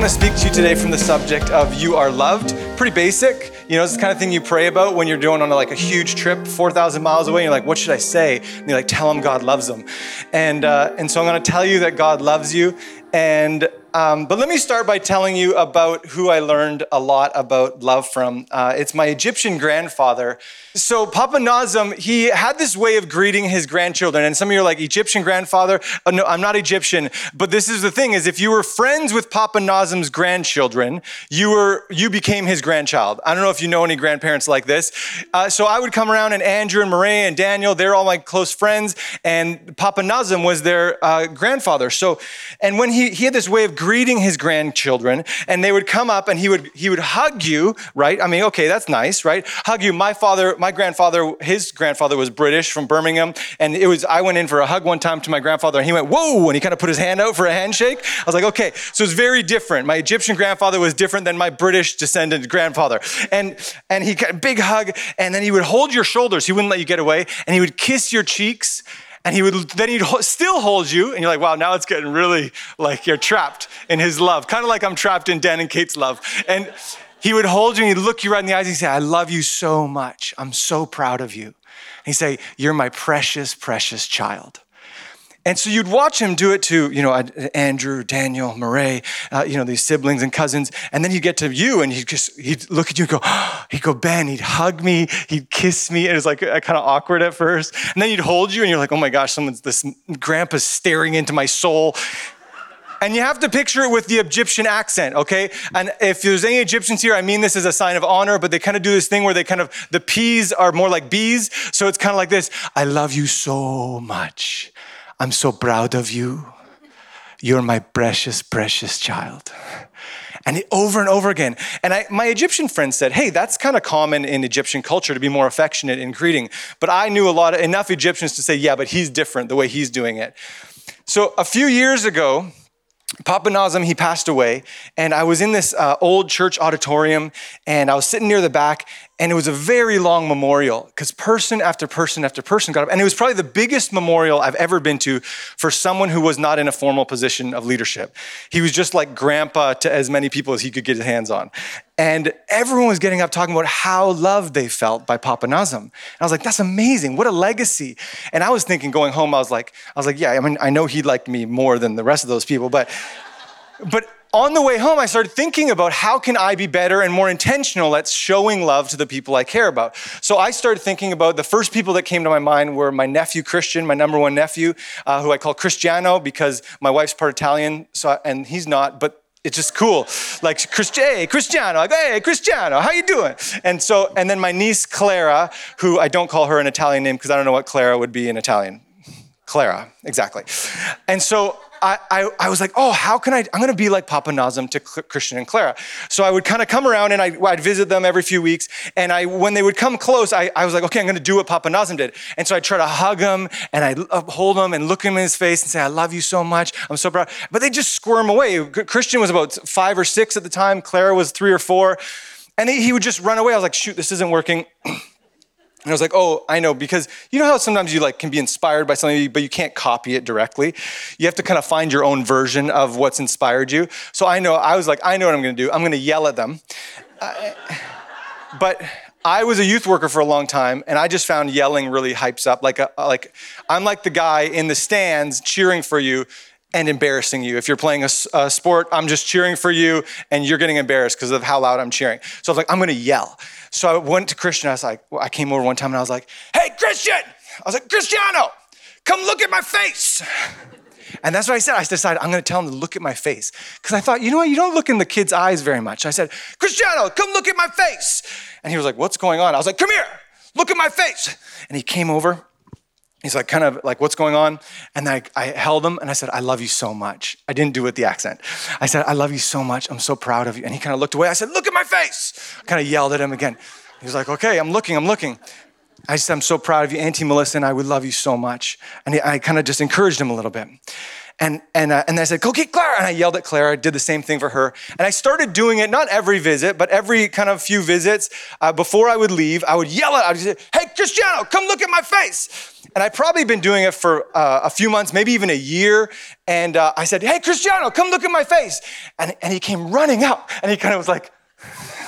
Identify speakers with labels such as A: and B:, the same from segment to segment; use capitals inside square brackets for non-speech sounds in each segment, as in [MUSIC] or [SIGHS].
A: want to speak to you today from the subject of you are loved. Pretty basic. You know, it's the kind of thing you pray about when you're doing on a, like a huge trip, 4,000 miles away. And you're like, what should I say? And you're like, tell them God loves them. And, uh, and so I'm going to tell you that God loves you. And um, but let me start by telling you about who I learned a lot about love from. Uh, it's my Egyptian grandfather. So Papa Nazem, he had this way of greeting his grandchildren. And some of you are like, Egyptian grandfather? Oh, no, I'm not Egyptian. But this is the thing is if you were friends with Papa Nazem's grandchildren, you were you became his grandchild. I don't know if you know any grandparents like this. Uh, so I would come around and Andrew and Marie and Daniel, they're all my close friends. And Papa Nazem was their uh, grandfather. So, and when he, he had this way of greeting his grandchildren and they would come up and he would he would hug you right? I mean okay that's nice right? Hug you. My father my grandfather his grandfather was british from birmingham and it was i went in for a hug one time to my grandfather and he went whoa and he kind of put his hand out for a handshake. I was like okay. So it's very different. My egyptian grandfather was different than my british descendant grandfather. And and he got a big hug and then he would hold your shoulders. He wouldn't let you get away and he would kiss your cheeks and he would then he'd still hold you and you're like wow now it's getting really like you're trapped in his love kind of like i'm trapped in dan and kate's love and he would hold you and he'd look you right in the eyes and he'd say i love you so much i'm so proud of you and he'd say you're my precious precious child and so you'd watch him do it to, you know, Andrew, Daniel, Murray, uh, you know, these siblings and cousins. And then you get to you and he'd just, he'd look at you and go, [GASPS] he'd go, Ben, he'd hug me, he'd kiss me. It was like kind of awkward at first. And then he'd hold you and you're like, oh my gosh, someone's, this grandpa's staring into my soul. And you have to picture it with the Egyptian accent, okay? And if there's any Egyptians here, I mean this as a sign of honor, but they kind of do this thing where they kind of, the P's are more like B's. So it's kind of like this I love you so much. I'm so proud of you. You're my precious, precious child. And it, over and over again. And I, my Egyptian friend said, Hey, that's kind of common in Egyptian culture to be more affectionate in greeting. But I knew a lot of, enough Egyptians to say, Yeah, but he's different the way he's doing it. So a few years ago, Papa Nazem, he passed away, and I was in this uh, old church auditorium, and I was sitting near the back, and it was a very long memorial because person after person after person got up. And it was probably the biggest memorial I've ever been to for someone who was not in a formal position of leadership. He was just like grandpa to as many people as he could get his hands on. And everyone was getting up talking about how loved they felt by Papa Nazem. And I was like, that's amazing. What a legacy. And I was thinking going home, I was like, I was like, yeah, I mean, I know he liked me more than the rest of those people, but but on the way home, I started thinking about how can I be better and more intentional at showing love to the people I care about. So I started thinking about the first people that came to my mind were my nephew Christian, my number one nephew, uh, who I call Cristiano because my wife's part Italian, so and he's not, but it's just cool. Like Christian, hey, Cristiano, like, hey, Cristiano, how you doing? And so, and then my niece Clara, who I don't call her an Italian name because I don't know what Clara would be in Italian. Clara, exactly. And so I, I, I, was like, oh, how can I? I'm to be like Papa Nazem to Christian and Clara. So I would kind of come around and I, would visit them every few weeks. And I, when they would come close, I, I was like, okay, I'm to do what Papa Nazem did. And so I'd try to hug him and I'd uh, hold him and look him in his face and say, I love you so much. I'm so proud. But they just squirm away. Christian was about five or six at the time. Clara was three or four. And he would just run away. I was like, shoot, this isn't working. [CLEARS THROAT] And I was like, oh, I know, because you know how sometimes you like can be inspired by something, but you can't copy it directly. You have to kind of find your own version of what's inspired you. So I know, I was like, I know what I'm to do. I'm to yell at them. Uh, but I was a youth worker for a long time, and I just found yelling really hypes up. Like, a, like I'm like the guy in the stands cheering for you and embarrassing you. If you're playing a, a, sport, I'm just cheering for you and you're getting embarrassed because of how loud I'm cheering. So I was like, I'm gonna yell. So I went to Christian. I was like, I came over one time and I was like, hey, Christian! I was like, Cristiano, come look at my face. And that's what I said. I decided I'm going to tell him to look at my face. Because I thought, you know what? You don't look in the kid's eyes very much. I said, Cristiano, come look at my face. And he was like, what's going on? I was like, come here, look at my face. And he came over he's like kind of like what's going on? And I, I held him and i said i love you so much. I didn't do it with the accent. I said i love you so much. I'm so proud of you. And he kind of looked away. I said look at my face. I kind of yelled at him again. He was like okay i'm looking i'm looking. I said i'm so proud of you. Auntie melissa and i would love you so much. And i kind of just encouraged him a little bit and, and, uh, and I said, go get Clara. And I yelled at Clara, did the same thing for her. And I started doing it, not every visit, but every kind of few visits. Uh, before I would leave, I would yell at, I would say, hey, Cristiano, come look at my face. And I'd probably been doing it for uh, a few months, maybe even a year. And uh, I said, Hey, Cristiano, come look at my face. And, and he came running up and he kind of was like,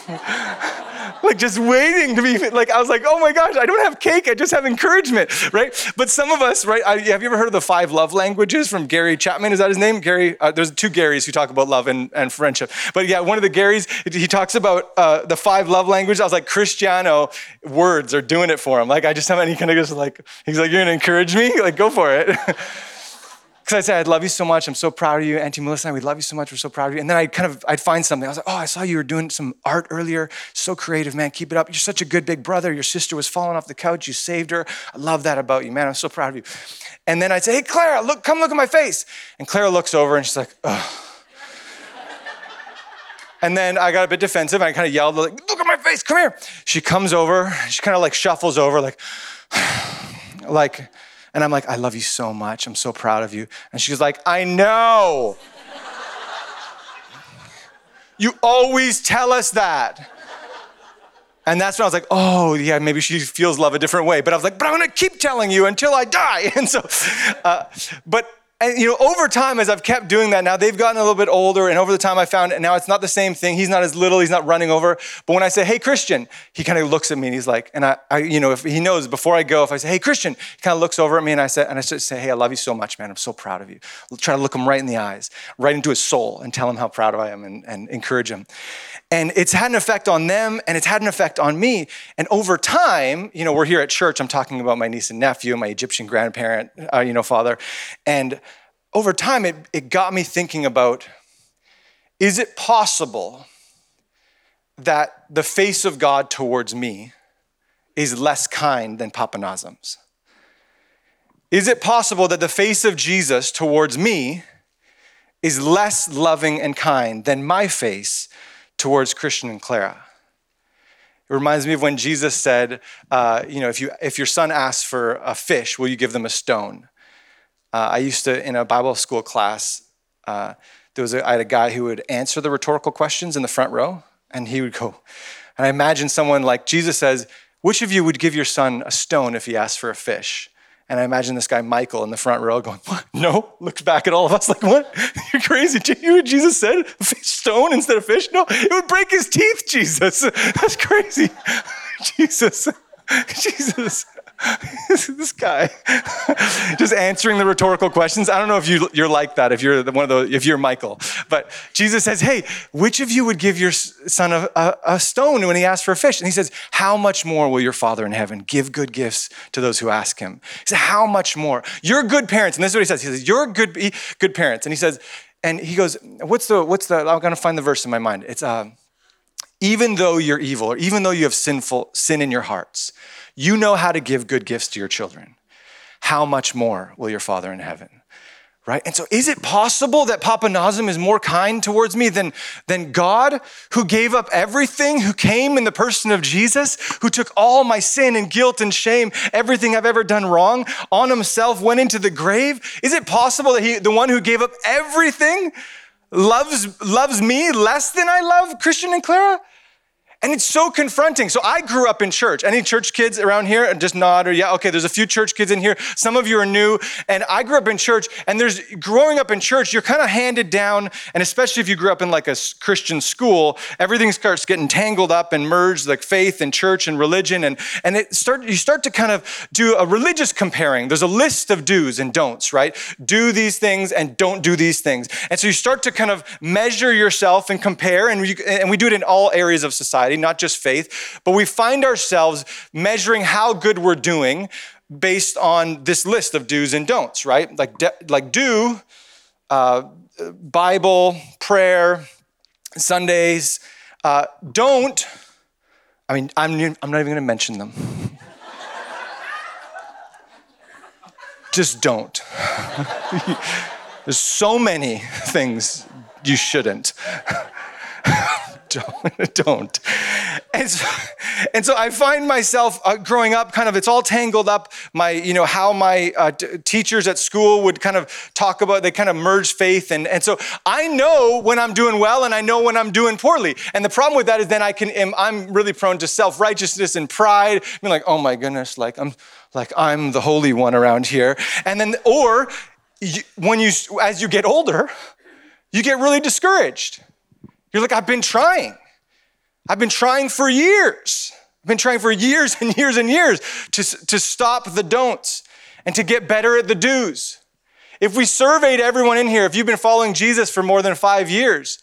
A: [LAUGHS] like just waiting to be like i was like oh my gosh i don't have cake i just have encouragement right? But some of us right I, have you ever heard of the five love languages from gary chapman? Is that his name? Gary uh, there's two garys who talk about love and, and friendship. But yeah one of the garys he talks about uh, the five love languages. I was like cristiano words are doing it for him. Like i just have any kind of just like he's like you're gonna encourage me? Like go for it [LAUGHS] because I said, I love you so much. I'm so proud of you. Auntie Melissa we love you so much. We're so proud of you. And then I kind of, I'd find something. I was like, oh, I saw you were doing some art earlier. So creative, man. Keep it up. You're such a good big brother. Your sister was falling off the couch. You saved her. I love that about you, man. I'm so proud of you. And then I'd say, hey, Clara, look, come look at my face. And Clara looks over and she's like, oh. And then I got a bit defensive. And I kind of yelled, like, look at my face. Come here. She comes over. She kind of like shuffles over, like, [SIGHS] like, and I'm like, I love you so much. I'm so proud of you. And she's like, I know. you always tell us that. And that's when I was like, oh, yeah, maybe she feels love a different way. But I was like, but I'm gonna keep telling you until I die. [LAUGHS] And so, uh, but and you know, over time, as I've kept doing that, now they've gotten a little bit older, and over the time I found now it's not the same thing. He's not as little, he's not running over. But when I say, "Hey, Christian," he kind of looks at me and he's like, and I, I, you know, if he knows before I go, if I say, "Hey, Christian," he kind of looks over at me and I say, and I say, "Hey, I love you so much, man. I'm so proud of you." I'll try to look him right in the eyes, right into his soul, and tell him how proud I am and, and encourage him. And it's had an effect on them, and it's had an effect on me. And over time, you know, we're here at church. I'm talking about my niece and nephew, my Egyptian grandparent, uh, you know, father, and over time, it, it got me thinking about is it possible that the face of God towards me is less kind than Papa Nazim's? Is it possible that the face of Jesus towards me is less loving and kind than my face towards Christian and Clara? It reminds me of when Jesus said, uh, you know, if, you, if your son asks for a fish, will you give them a stone? Uh, I used to, in a Bible school class, uh, there was a, I had a guy who would answer the rhetorical questions in the front row, and he would go, and I imagine someone like Jesus says, Which of you would give your son a stone if he asked for a fish? And I imagine this guy, Michael, in the front row going, What? [LAUGHS] No? Looks back at all of us like, What? [LAUGHS] You're crazy. You hear what Jesus said? Fish Stone instead of fish? No, it would break his teeth, Jesus. [LAUGHS] That's crazy. Jesus. Jesus. [LAUGHS] this guy just answering the rhetorical questions. I don't know if you, you're like that, if you're one of the, if you're Michael, but Jesus says, Hey, which of you would give your son a, a, a stone when he asks for a fish? And he says, How much more will your Father in heaven give good gifts to those who ask him? He says, How much more? You're good parents. And this is what he says. He says, You're good, good parents. And he says, and he goes, What's the, what's the, I'm going to find the verse in my mind. It's, uh, even though you're evil, or even though you have sinful sin in your hearts, you know how to give good gifts to your children. How much more will your Father in heaven? Right? And so, is it possible that Papa Nazim is more kind towards me than, than God, who gave up everything, who came in the person of Jesus, who took all my sin and guilt and shame, everything I've ever done wrong, on himself, went into the grave? Is it possible that he, the one who gave up everything, loves, loves me less than I love Christian and Clara? And it's so confronting. So I grew up in church. Any church kids around here? Just nod or yeah, okay, there's a few church kids in here. Some of you are new. And I grew up in church. And there's growing up in church, you're kind of handed down, and especially if you grew up in like a Christian school, everything starts getting tangled up and merged, like faith and church and religion. And, and it start you start to kind of do a religious comparing. There's a list of do's and don'ts, right? Do these things and don't do these things. And so you start to kind of measure yourself and compare, and, you, and we do it in all areas of society not just faith, but we find ourselves measuring how good we're doing based on this list of do's and don'ts, right? Like, de- like do, uh, Bible, prayer, Sundays. Uh, don't, I mean, I'm, I'm not even going to mention them. [LAUGHS] Just don't. [LAUGHS] There's so many things you shouldn't [LAUGHS] don't, don't. And so, [LAUGHS] and so I find myself uh, growing up kind of, it's all tangled up. My, you know, how my uh, t- teachers at school would kind of talk about, they kind of merge faith. And, and so I know when I'm doing well and I know when I'm doing poorly. And the problem with that is then I can, I'm really prone to self righteousness and pride. I mean, like, oh my goodness, like I'm, like I'm the holy one around here. And then, or you, when you, as you get older, you get really discouraged. You're like, I've been trying. I've been trying for years. I've been trying for years and years and years to, to stop the don'ts and to get better at the do's. If we surveyed everyone in here, if you've been following Jesus for more than five years,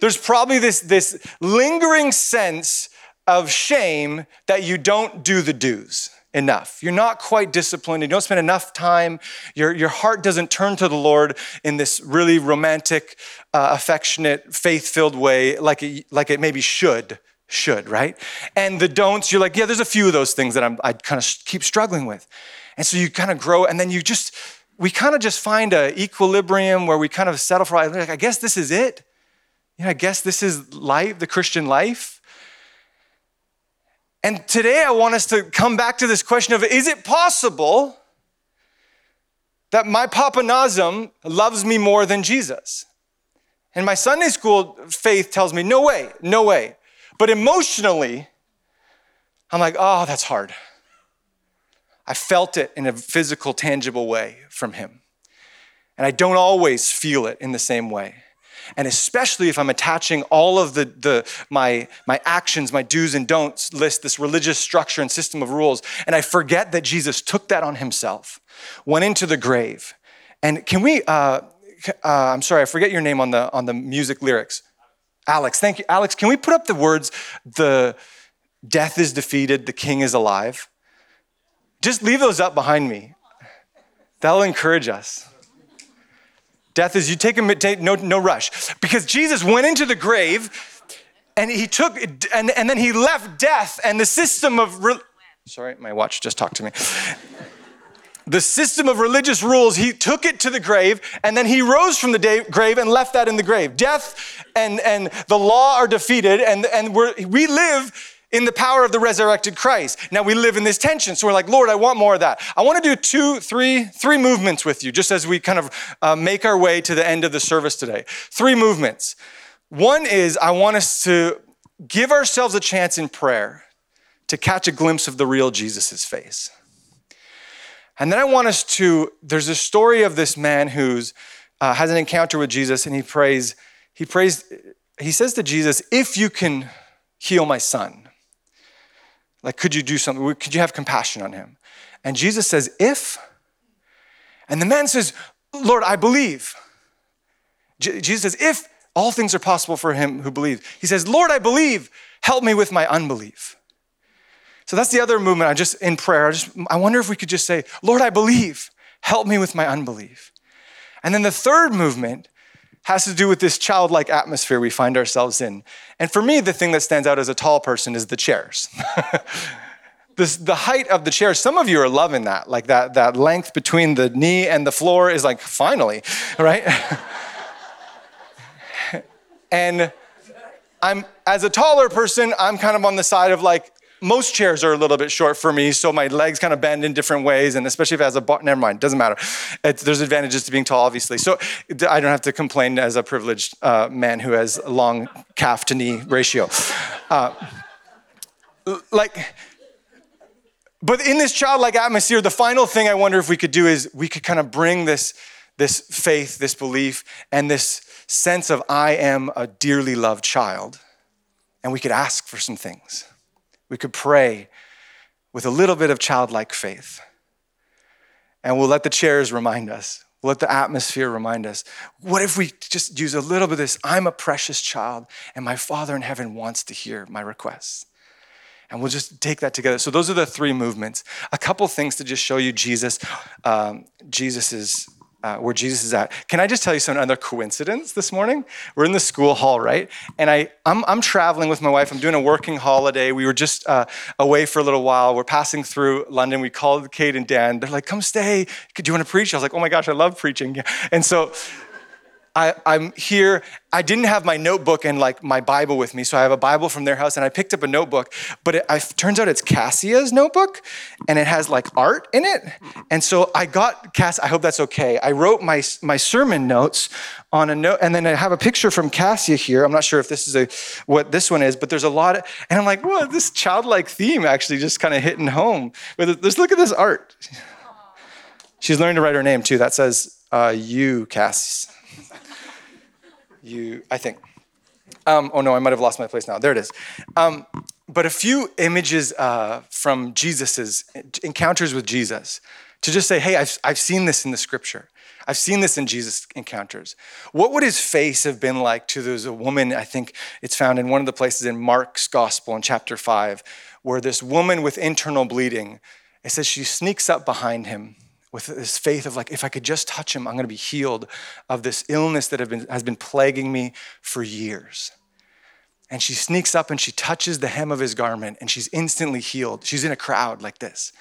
A: there's probably this, this lingering sense of shame that you don't do the do's enough. You're not quite disciplined. You don't spend enough time. Your, your heart doesn't turn to the Lord in this really romantic, uh, affectionate, faith filled way like it, like it maybe should. Should, right? And the don'ts, you're like, yeah, there's a few of those things that I'm, I kind of keep struggling with. And so you kind of grow, and then you just, we kind of just find a equilibrium where we kind of settle for, like, I guess this is it. You know, I guess this is life, the Christian life. And today I want us to come back to this question of is it possible that my Papa Nazim loves me more than Jesus? And my Sunday school faith tells me, no way, no way. But emotionally, I'm like, oh, that's hard. I felt it in a physical, tangible way from him. And I don't always feel it in the same way and especially if I'm attaching all of the, the, my, my actions, my do's and don'ts list, this religious structure and system of rules, and I forget that Jesus took that on himself, went into the grave. And can we, uh, uh, I'm sorry, I forget your name on the, on the music lyrics. Alex, thank you. Alex, can we put up the words, the death is defeated, the king is alive? Just leave those up behind me. That'll encourage us. Death is you take him, take, no, no rush. Because Jesus went into the grave and he took, and, and then he left death and the system of, re- sorry, my watch just talked to me. the system of religious rules, he took it to the grave and then he rose from the day, grave and left that in the grave. Death and, and the law are defeated and, and we live in the power of the resurrected Christ. Now we live in this tension. So we're like, Lord, I want more of that. I want to do two, three, three movements with you, just as we kind of uh, make our way to the end of the service today. Three movements. One is I want us to give ourselves a chance in prayer to catch a glimpse of the real Jesus' face. And then I want us to, there's a story of this man who's uh, has an encounter with Jesus and he prays, he prays, he says to Jesus, if you can heal my son. Like, could you do something? Could you have compassion on him? And Jesus says, If. And the man says, Lord, I believe. J- Jesus says, If all things are possible for him who believes. He says, Lord, I believe. Help me with my unbelief. So that's the other movement. I just, in prayer, I, just, I wonder if we could just say, Lord, I believe. Help me with my unbelief. And then the third movement has to do with this childlike atmosphere we find ourselves in. And for me, the thing that stands out as a tall person is the chairs. [LAUGHS] the height of the chairs, some of you are loving that. Like that, that length between the knee and the floor is like, finally, right? [LAUGHS] and I'm, as a taller person, I'm kind of on the side of like, most chairs are a little bit short for me, so my legs kind of bend in different ways, and especially if it has a bar, never mind, doesn't matter. It's, there's advantages to being tall, obviously. So I don't have to complain as a privileged uh, man who has a long calf to knee ratio. Uh, like, but in this childlike atmosphere, the final thing I wonder if we could do is we could kind of bring this, this faith, this belief, and this sense of I am a dearly loved child, and we could ask for some things. We could pray with a little bit of childlike faith. And we'll let the chairs remind us. We'll let the atmosphere remind us. What if we just use a little bit of this? I'm a precious child, and my Father in heaven wants to hear my requests. And we'll just take that together. So those are the three movements. A couple things to just show you Jesus, um, Jesus's uh, where Jesus is at. Can I just tell you some other coincidence this morning? We're in the school hall, right? And I, I'm, I'm traveling with my wife. I'm doing a working holiday. We were just uh, away for a little while. We're passing through London. We called Kate and Dan. They're like, come stay. Do you want to preach? I was like, oh my gosh, I love preaching. And so I, I'm here. I didn't have my notebook and like my Bible with me, so I have a Bible from their house, and I picked up a notebook. But it I, turns out it's Cassia's notebook, and it has like art in it. And so I got Cass. I hope that's okay. I wrote my my sermon notes on a note, and then I have a picture from Cassia here. I'm not sure if this is a what this one is, but there's a lot. Of, and I'm like, well, this childlike theme actually just kind of hitting home. But let's look at this art. She's learning to write her name too. That says uh, you, Cass. [LAUGHS] you, I think. Um, oh no, I might have lost my place now. There it is. Um, but a few images uh, from Jesus's encounters with Jesus to just say, hey, I've, I've seen this in the scripture. I've seen this in Jesus' encounters. What would his face have been like to there's a woman, I think it's found in one of the places in Mark's gospel in chapter five, where this woman with internal bleeding, it says she sneaks up behind him with this faith of like, if I could just touch him, I'm going to be healed of this illness that been, has been plaguing me for years. And she sneaks up and she touches the hem of his garment and she's instantly healed. She's in a crowd like this.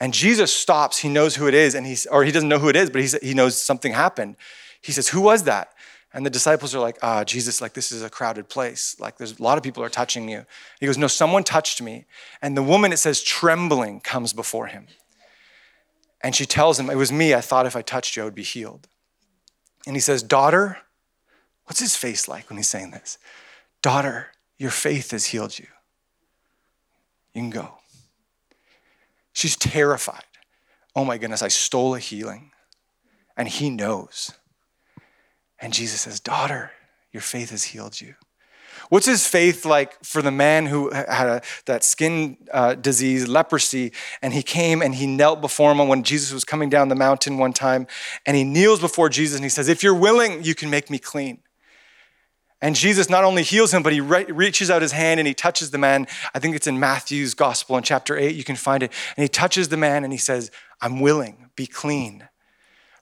A: And Jesus stops. He knows who it is, and he's, or he doesn't know who it is, but he's, he knows something happened. He says, Who was that? And the disciples are like, Ah, oh, Jesus, like this is a crowded place. Like there's a lot of people are touching you. He goes, No, someone touched me. And the woman, it says, trembling comes before him. And she tells him, It was me. I thought if I touched you, I would be healed. And he says, Daughter, what's his face like when he's saying this? Daughter, your faith has healed you. You can go. She's terrified. Oh my goodness, I stole a healing. And he knows. And Jesus says, Daughter, your faith has healed you. What's his faith like for the man who had a, that skin uh, disease, leprosy, and he came and he knelt before him when Jesus was coming down the mountain one time, and he kneels before Jesus and he says, If you're willing, you can make me clean. And Jesus not only heals him, but he re- reaches out his hand and he touches the man. I think it's in Matthew's gospel in chapter 8, you can find it. And he touches the man and he says, I'm willing, be clean.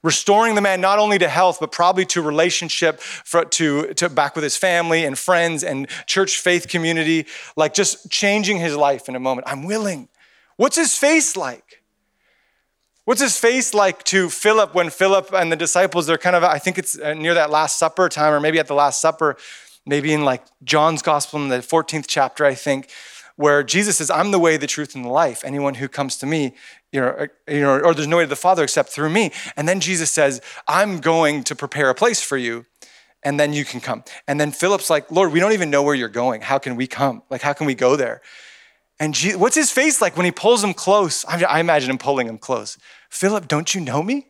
A: Restoring the man not only to health, but probably to relationship, for, to, to back with his family and friends and church faith community, like just changing his life in a moment. I'm willing. What's his face like? What's his face like to Philip when Philip and the disciples, they're kind of, I think it's uh, near that Last Supper time, or maybe at the Last Supper, maybe in like John's Gospel in the 14th chapter, I think, where Jesus says, I'm the way, the truth, and the life. Anyone who comes to me, you know, you know, or there's no way to the Father except through me. And then Jesus says, I'm going to prepare a place for you and then you can come. And then Philip's like, Lord, we don't even know where you're going. How can we come? Like, how can we go there? And Jesus, what's his face like when he pulls him close? I, I imagine him pulling him close. Philip, don't you know me?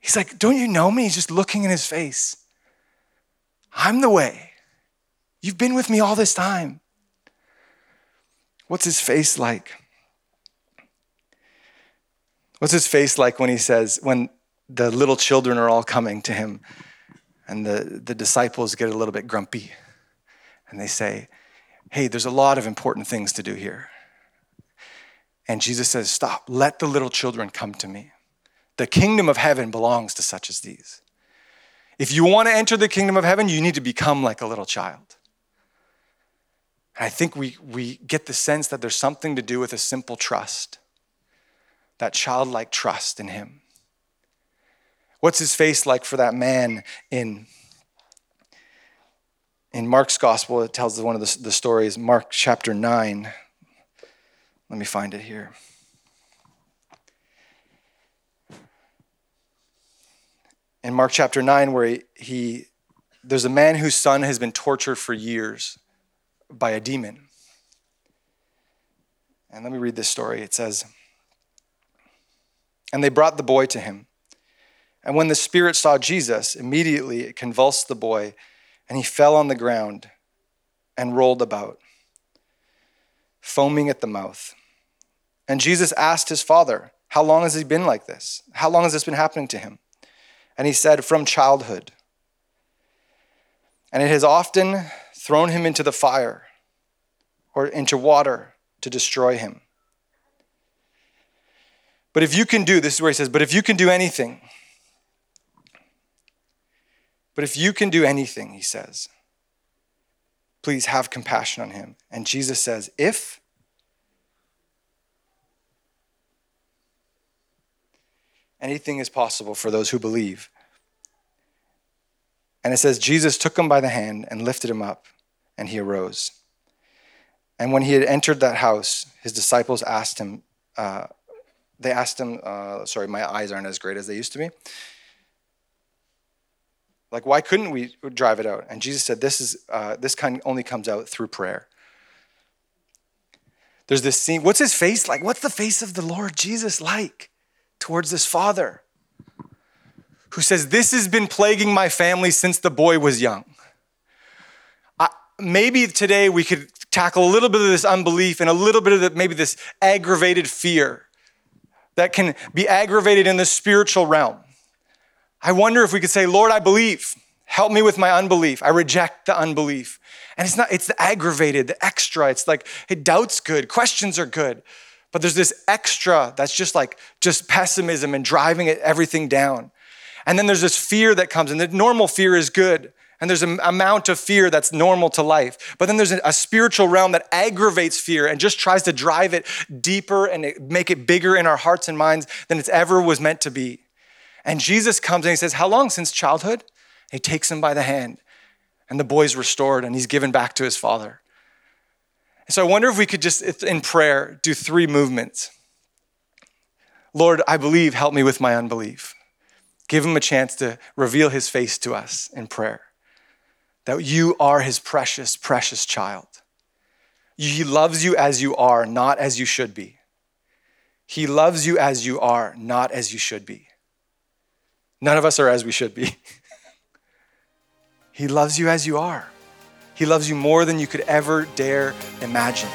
A: He's like, Don't you know me? He's just looking in his face. I'm the way. You've been with me all this time. What's his face like? What's his face like when he says, when the little children are all coming to him and the, the disciples get a little bit grumpy and they say, hey, there's a lot of important things to do here. And Jesus says, Stop, let the little children come to me. The kingdom of heaven belongs to such as these. If you want to enter the kingdom of heaven, you need to become like a little child. And I think we, we get the sense that there's something to do with a simple trust, that childlike trust in Him. What's his face like for that man in in Mark's gospel, it tells one of the, the stories, Mark chapter 9. Let me find it here. In Mark chapter 9, where he, he there's a man whose son has been tortured for years by a demon. And let me read this story. It says, And they brought the boy to him. And when the spirit saw Jesus, immediately it convulsed the boy and he fell on the ground and rolled about, foaming at the mouth. And Jesus asked his father, How long has he been like this? How long has this been happening to him? And he said, From childhood. And it has often thrown him into the fire or into water to destroy him. But if you can do, this is where he says, But if you can do anything, but if you can do anything, he says, please have compassion on him. And Jesus says, if anything is possible for those who believe. And it says, Jesus took him by the hand and lifted him up, and he arose. And when he had entered that house, his disciples asked him, uh, they asked him, uh, sorry, my eyes aren't as great as they used to be. Like, why couldn't we drive it out? And Jesus said, this, is, uh, this kind only comes out through prayer. There's this scene. What's his face like? What's the face of the Lord Jesus like towards this father who says, This has been plaguing my family since the boy was young? I, maybe today we could tackle a little bit of this unbelief and a little bit of the, maybe this aggravated fear that can be aggravated in the spiritual realm. I wonder if we could say, Lord, I believe. Help me with my unbelief. I reject the unbelief. And it's not, it's the aggravated, the extra. It's like, hey, doubt's good, questions are good. But there's this extra that's just like just pessimism and driving everything down. And then there's this fear that comes, and the normal fear is good. And there's an amount of fear that's normal to life. But then there's a, spiritual realm that aggravates fear and just tries to drive it deeper and make it bigger in our hearts and minds than it ever was meant to be. And Jesus comes and he says, How long since childhood? he takes him by the hand and the boy's restored and he's given back to his father. And so I wonder if we could just, in prayer, do three movements. Lord, I believe, help me with my unbelief. Give him a chance to reveal his face to us in prayer. That you are his precious, precious child. He loves you as you are, not as you should be. He loves you as you are, not as you should be. None of us are as we should be. [LAUGHS] He loves you as you are. He loves you more than you could ever dare imagine.